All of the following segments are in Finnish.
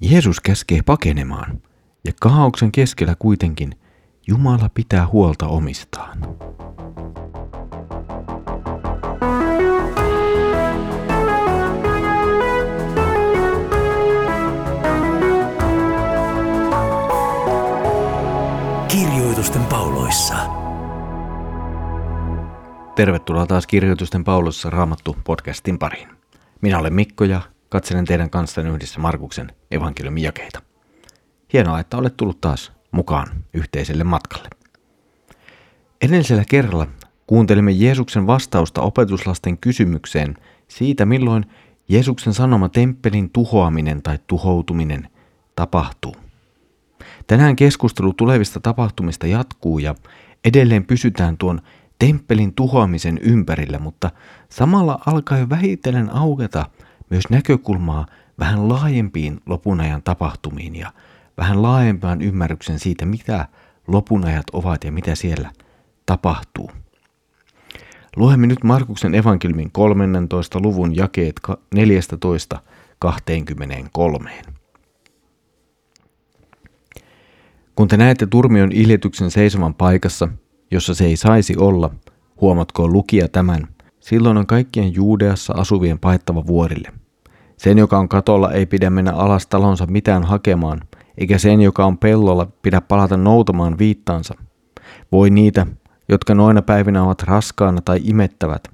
Jeesus käskee pakenemaan, ja kaauksen keskellä kuitenkin Jumala pitää huolta omistaan. Kirjoitusten pauloissa. Tervetuloa taas Kirjoitusten pauloissa Raamattu podcastin pariin. Minä olen Mikko ja katselen teidän kanssanne yhdessä Markuksen evankeliumin jakeita. Hienoa, että olet tullut taas mukaan yhteiselle matkalle. Edellisellä kerralla kuuntelimme Jeesuksen vastausta opetuslasten kysymykseen siitä, milloin Jeesuksen sanoma temppelin tuhoaminen tai tuhoutuminen tapahtuu. Tänään keskustelu tulevista tapahtumista jatkuu ja edelleen pysytään tuon temppelin tuhoamisen ympärillä, mutta samalla alkaa jo vähitellen auketa myös näkökulmaa vähän laajempiin lopunajan tapahtumiin ja vähän laajempaan ymmärryksen siitä, mitä lopunajat ovat ja mitä siellä tapahtuu. Luemme nyt Markuksen evankeliumin 13. luvun jakeet 14 23. Kun te näette turmion iljetyksen seisovan paikassa, jossa se ei saisi olla, huomatkoon lukija tämän, silloin on kaikkien Juudeassa asuvien paittava vuorille. Sen, joka on katolla, ei pidä mennä alas talonsa mitään hakemaan, eikä sen, joka on pellolla, pidä palata noutamaan viittaansa. Voi niitä, jotka noina päivinä ovat raskaana tai imettävät.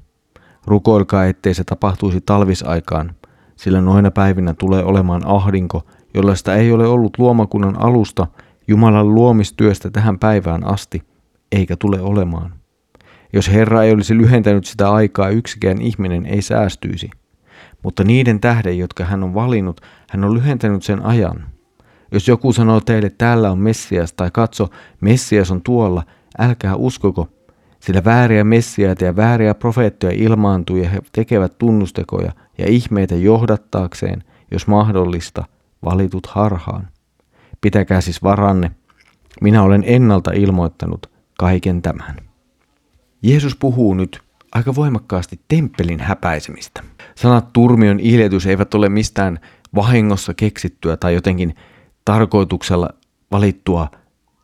Rukoilkaa, ettei se tapahtuisi talvisaikaan, sillä noina päivinä tulee olemaan ahdinko, jollaista ei ole ollut luomakunnan alusta Jumalan luomistyöstä tähän päivään asti, eikä tule olemaan. Jos Herra ei olisi lyhentänyt sitä aikaa, yksikään ihminen ei säästyisi. Mutta niiden tähden, jotka hän on valinnut, hän on lyhentänyt sen ajan. Jos joku sanoo teille, täällä on Messias, tai katso, Messias on tuolla, älkää uskoko, sillä vääriä messiaita ja vääriä profeettoja ilmaantuu ja he tekevät tunnustekoja ja ihmeitä johdattaakseen, jos mahdollista, valitut harhaan. Pitäkää siis varanne. Minä olen ennalta ilmoittanut kaiken tämän. Jeesus puhuu nyt aika voimakkaasti temppelin häpäisemistä. Sanat turmion iljetys eivät ole mistään vahingossa keksittyä tai jotenkin tarkoituksella valittua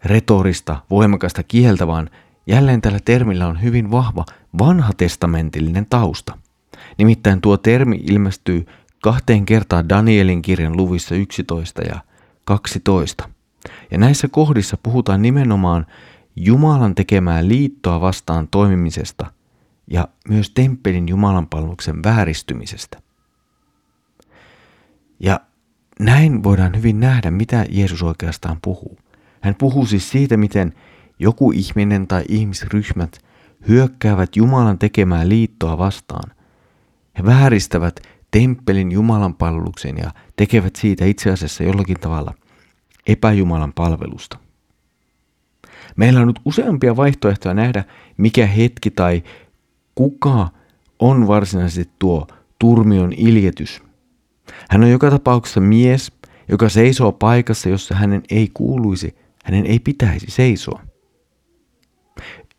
retorista, voimakasta kieltä, vaan jälleen tällä termillä on hyvin vahva vanhatestamentillinen tausta. Nimittäin tuo termi ilmestyy kahteen kertaan Danielin kirjan luvissa 11 ja 12. Ja näissä kohdissa puhutaan nimenomaan Jumalan tekemää liittoa vastaan toimimisesta ja myös temppelin Jumalanpalveluksen vääristymisestä. Ja näin voidaan hyvin nähdä, mitä Jeesus oikeastaan puhuu. Hän puhuu siis siitä, miten joku ihminen tai ihmisryhmät hyökkäävät Jumalan tekemää liittoa vastaan. He vääristävät temppelin Jumalan palveluksen ja tekevät siitä itse asiassa jollakin tavalla epäjumalan palvelusta. Meillä on nyt useampia vaihtoehtoja nähdä, mikä hetki tai kuka on varsinaisesti tuo turmion iljetys. Hän on joka tapauksessa mies, joka seisoo paikassa, jossa hänen ei kuuluisi, hänen ei pitäisi seisoa.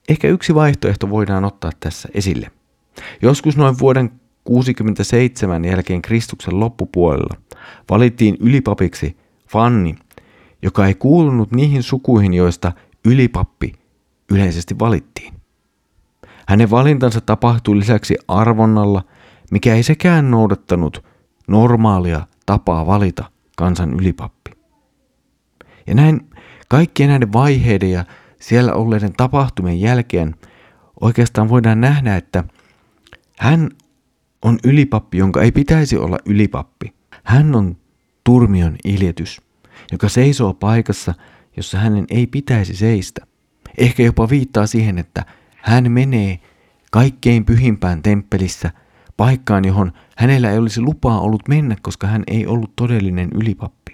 Ehkä yksi vaihtoehto voidaan ottaa tässä esille. Joskus noin vuoden 67 jälkeen Kristuksen loppupuolella valittiin ylipapiksi Fanni, joka ei kuulunut niihin sukuihin, joista ylipappi yleisesti valittiin. Hänen valintansa tapahtui lisäksi arvonnalla, mikä ei sekään noudattanut normaalia tapaa valita kansan ylipappi. Ja näin kaikkien näiden vaiheiden ja siellä olleiden tapahtumien jälkeen oikeastaan voidaan nähdä, että hän on ylipappi, jonka ei pitäisi olla ylipappi. Hän on turmion iljetys, joka seisoo paikassa, jossa hänen ei pitäisi seistä. Ehkä jopa viittaa siihen, että hän menee kaikkein pyhimpään temppelissä paikkaan, johon hänellä ei olisi lupaa ollut mennä, koska hän ei ollut todellinen ylipappi.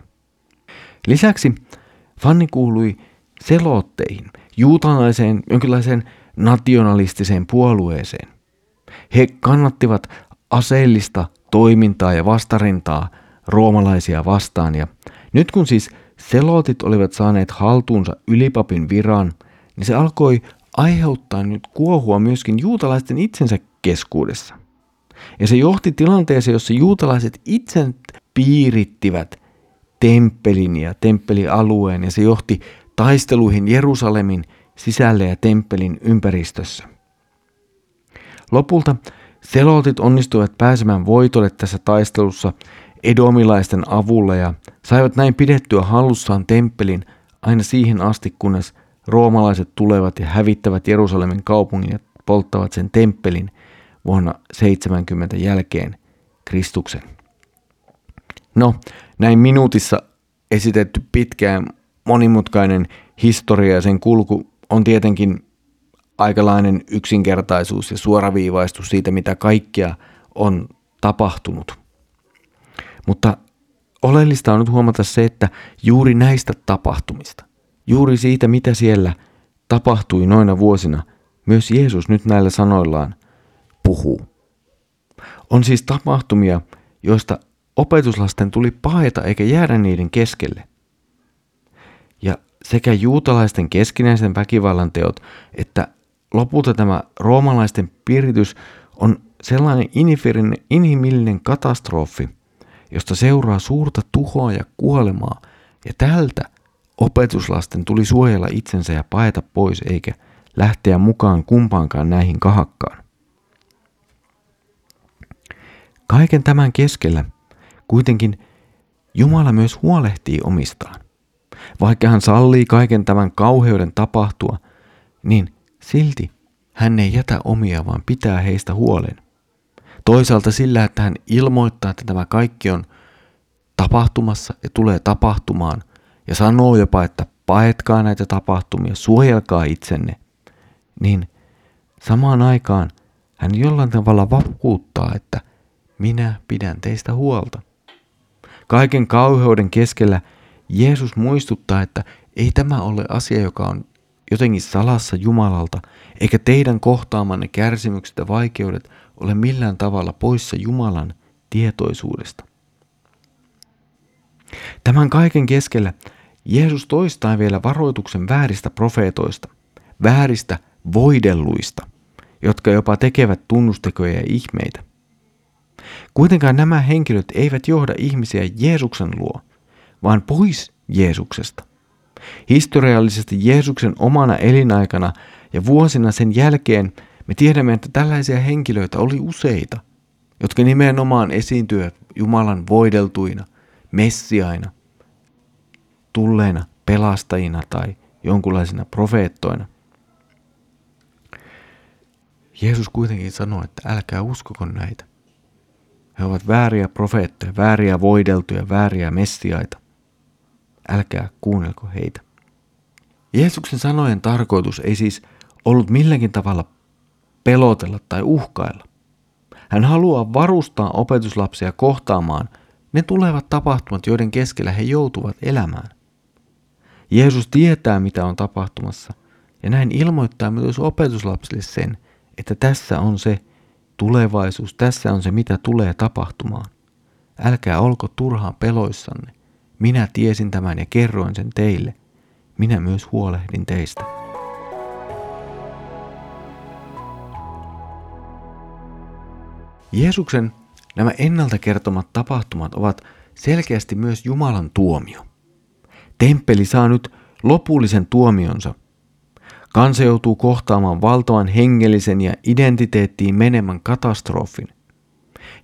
Lisäksi Fanni kuului selotteihin, juutalaiseen jonkinlaiseen nationalistiseen puolueeseen. He kannattivat aseellista toimintaa ja vastarintaa roomalaisia vastaan ja nyt kun siis selotit olivat saaneet haltuunsa ylipapin viran, niin se alkoi aiheuttaa nyt kuohua myöskin juutalaisten itsensä keskuudessa. Ja se johti tilanteeseen, jossa juutalaiset itse piirittivät temppelin ja temppelialueen ja se johti taisteluihin Jerusalemin sisällä ja temppelin ympäristössä. Lopulta selotit onnistuivat pääsemään voitolle tässä taistelussa edomilaisten avulla ja saivat näin pidettyä hallussaan temppelin aina siihen asti, kunnes roomalaiset tulevat ja hävittävät Jerusalemin kaupungin ja polttavat sen temppelin vuonna 70 jälkeen Kristuksen. No, näin minuutissa esitetty pitkään monimutkainen historia ja sen kulku on tietenkin aikalainen yksinkertaisuus ja suoraviivaistus siitä, mitä kaikkea on tapahtunut. Mutta oleellista on nyt huomata se, että juuri näistä tapahtumista, juuri siitä, mitä siellä tapahtui noina vuosina, myös Jeesus nyt näillä sanoillaan puhuu. On siis tapahtumia, joista opetuslasten tuli paeta eikä jäädä niiden keskelle. Ja sekä juutalaisten keskinäisen väkivallan teot että lopulta tämä roomalaisten piiritys on sellainen inhimillinen katastrofi, josta seuraa suurta tuhoa ja kuolemaa, ja tältä opetuslasten tuli suojella itsensä ja paeta pois eikä lähteä mukaan kumpaankaan näihin kahakkaan. Kaiken tämän keskellä kuitenkin Jumala myös huolehtii omistaan. Vaikka hän sallii kaiken tämän kauheuden tapahtua, niin silti hän ei jätä omia, vaan pitää heistä huolen. Toisaalta sillä, että hän ilmoittaa, että tämä kaikki on tapahtumassa ja tulee tapahtumaan, ja sanoo jopa, että paetkaa näitä tapahtumia, suojelkaa itsenne, niin samaan aikaan hän jollain tavalla vakuuttaa, että minä pidän teistä huolta. Kaiken kauheuden keskellä Jeesus muistuttaa, että ei tämä ole asia, joka on jotenkin salassa Jumalalta, eikä teidän kohtaamanne kärsimykset ja vaikeudet ole millään tavalla poissa Jumalan tietoisuudesta. Tämän kaiken keskellä Jeesus toistaa vielä varoituksen vääristä profeetoista, vääristä voidelluista, jotka jopa tekevät tunnustekoja ja ihmeitä. Kuitenkaan nämä henkilöt eivät johda ihmisiä Jeesuksen luo, vaan pois Jeesuksesta. Historiallisesti Jeesuksen omana elinaikana ja vuosina sen jälkeen me tiedämme, että tällaisia henkilöitä oli useita, jotka nimenomaan esiintyivät Jumalan voideltuina, messiaina, tulleina pelastajina tai jonkunlaisina profeettoina. Jeesus kuitenkin sanoi, että älkää uskoko näitä. He ovat vääriä profeettoja, vääriä voideltuja, vääriä messiaita. Älkää kuunnelko heitä. Jeesuksen sanojen tarkoitus ei siis ollut milläkin tavalla pelotella tai uhkailla. Hän haluaa varustaa opetuslapsia kohtaamaan ne tulevat tapahtumat, joiden keskellä he joutuvat elämään. Jeesus tietää, mitä on tapahtumassa, ja näin ilmoittaa myös opetuslapsille sen, että tässä on se tulevaisuus, tässä on se, mitä tulee tapahtumaan. Älkää olko turhaan peloissanne. Minä tiesin tämän ja kerroin sen teille. Minä myös huolehdin teistä. Jeesuksen nämä ennalta kertomat tapahtumat ovat selkeästi myös Jumalan tuomio. Temppeli saa nyt lopullisen tuomionsa. Kansa joutuu kohtaamaan valtavan hengellisen ja identiteettiin menemän katastrofin.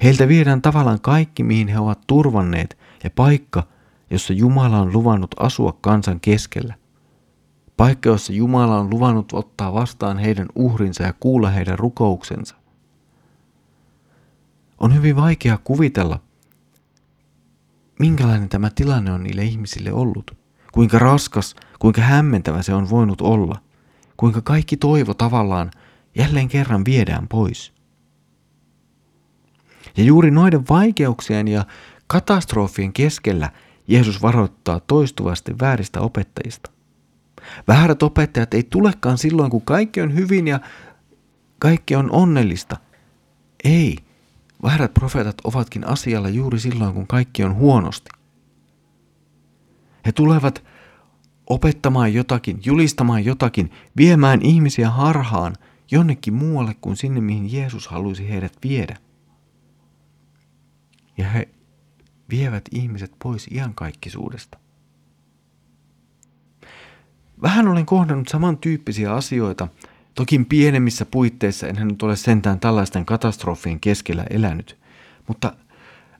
Heiltä viedään tavallaan kaikki, mihin he ovat turvanneet, ja paikka, jossa Jumala on luvannut asua kansan keskellä. Paikka, jossa Jumala on luvannut ottaa vastaan heidän uhrinsa ja kuulla heidän rukouksensa. On hyvin vaikea kuvitella, minkälainen tämä tilanne on niille ihmisille ollut. Kuinka raskas, kuinka hämmentävä se on voinut olla. Kuinka kaikki toivo tavallaan jälleen kerran viedään pois. Ja juuri noiden vaikeuksien ja katastrofien keskellä Jeesus varoittaa toistuvasti vääristä opettajista. Väärät opettajat ei tulekaan silloin, kun kaikki on hyvin ja kaikki on onnellista. Ei, Väärät profeetat ovatkin asialla juuri silloin, kun kaikki on huonosti. He tulevat opettamaan jotakin, julistamaan jotakin, viemään ihmisiä harhaan jonnekin muualle kuin sinne, mihin Jeesus halusi heidät viedä. Ja he vievät ihmiset pois iankaikkisuudesta. Vähän olen kohdannut samantyyppisiä asioita, toki pienemmissä puitteissa enhän nyt ole sentään tällaisten katastrofien keskellä elänyt, mutta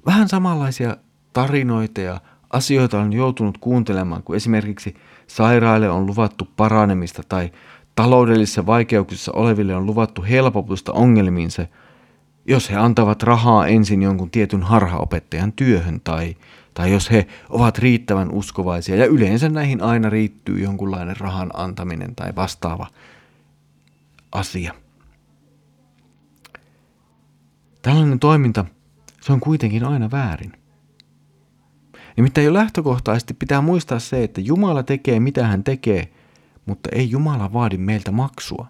vähän samanlaisia tarinoita ja asioita on joutunut kuuntelemaan, kun esimerkiksi sairaille on luvattu paranemista tai taloudellisissa vaikeuksissa oleville on luvattu helpotusta ongelmiinsa, jos he antavat rahaa ensin jonkun tietyn harhaopettajan työhön tai, tai jos he ovat riittävän uskovaisia. Ja yleensä näihin aina riittyy jonkunlainen rahan antaminen tai vastaava asia. Tällainen toiminta, se on kuitenkin aina väärin. Nimittäin jo lähtökohtaisesti pitää muistaa se, että Jumala tekee mitä hän tekee, mutta ei Jumala vaadi meiltä maksua.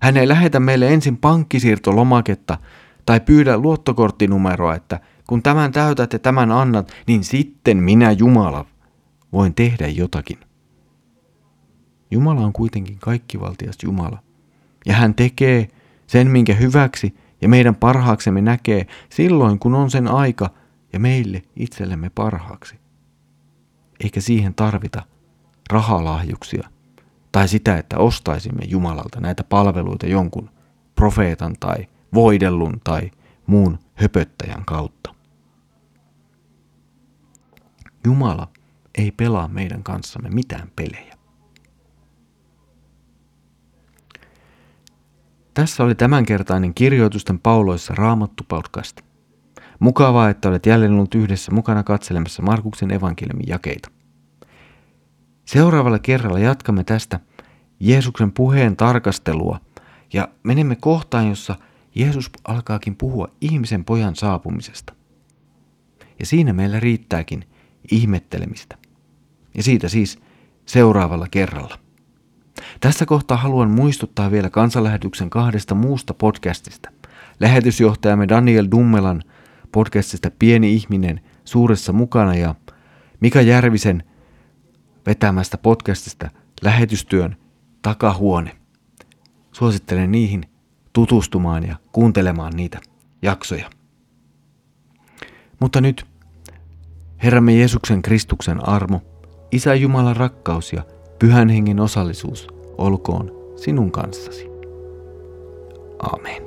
Hän ei lähetä meille ensin pankkisiirtolomaketta tai pyydä luottokorttinumeroa, että kun tämän täytät ja tämän annat, niin sitten minä Jumala voin tehdä jotakin. Jumala on kuitenkin kaikkivaltias Jumala. Ja hän tekee sen, minkä hyväksi ja meidän parhaaksemme näkee silloin, kun on sen aika ja meille itsellemme parhaaksi. Eikä siihen tarvita rahalahjuksia tai sitä, että ostaisimme Jumalalta näitä palveluita jonkun profeetan tai voidellun tai muun höpöttäjän kautta. Jumala ei pelaa meidän kanssamme mitään pelejä. Tässä oli tämänkertainen kirjoitusten pauloissa Raamattu podcast. Mukavaa, että olet jälleen ollut yhdessä mukana katselemassa Markuksen evankeliumin jakeita. Seuraavalla kerralla jatkamme tästä Jeesuksen puheen tarkastelua ja menemme kohtaan, jossa Jeesus alkaakin puhua ihmisen pojan saapumisesta. Ja siinä meillä riittääkin ihmettelemistä. Ja siitä siis seuraavalla kerralla. Tässä kohtaa haluan muistuttaa vielä kansanlähetyksen kahdesta muusta podcastista. Lähetysjohtajamme Daniel Dummelan podcastista Pieni ihminen suuressa mukana ja Mika Järvisen vetämästä podcastista Lähetystyön takahuone. Suosittelen niihin tutustumaan ja kuuntelemaan niitä jaksoja. Mutta nyt Herramme Jeesuksen Kristuksen armo, Isä Jumalan rakkaus ja Pyhän Hengen osallisuus olkoon sinun kanssasi. Amen.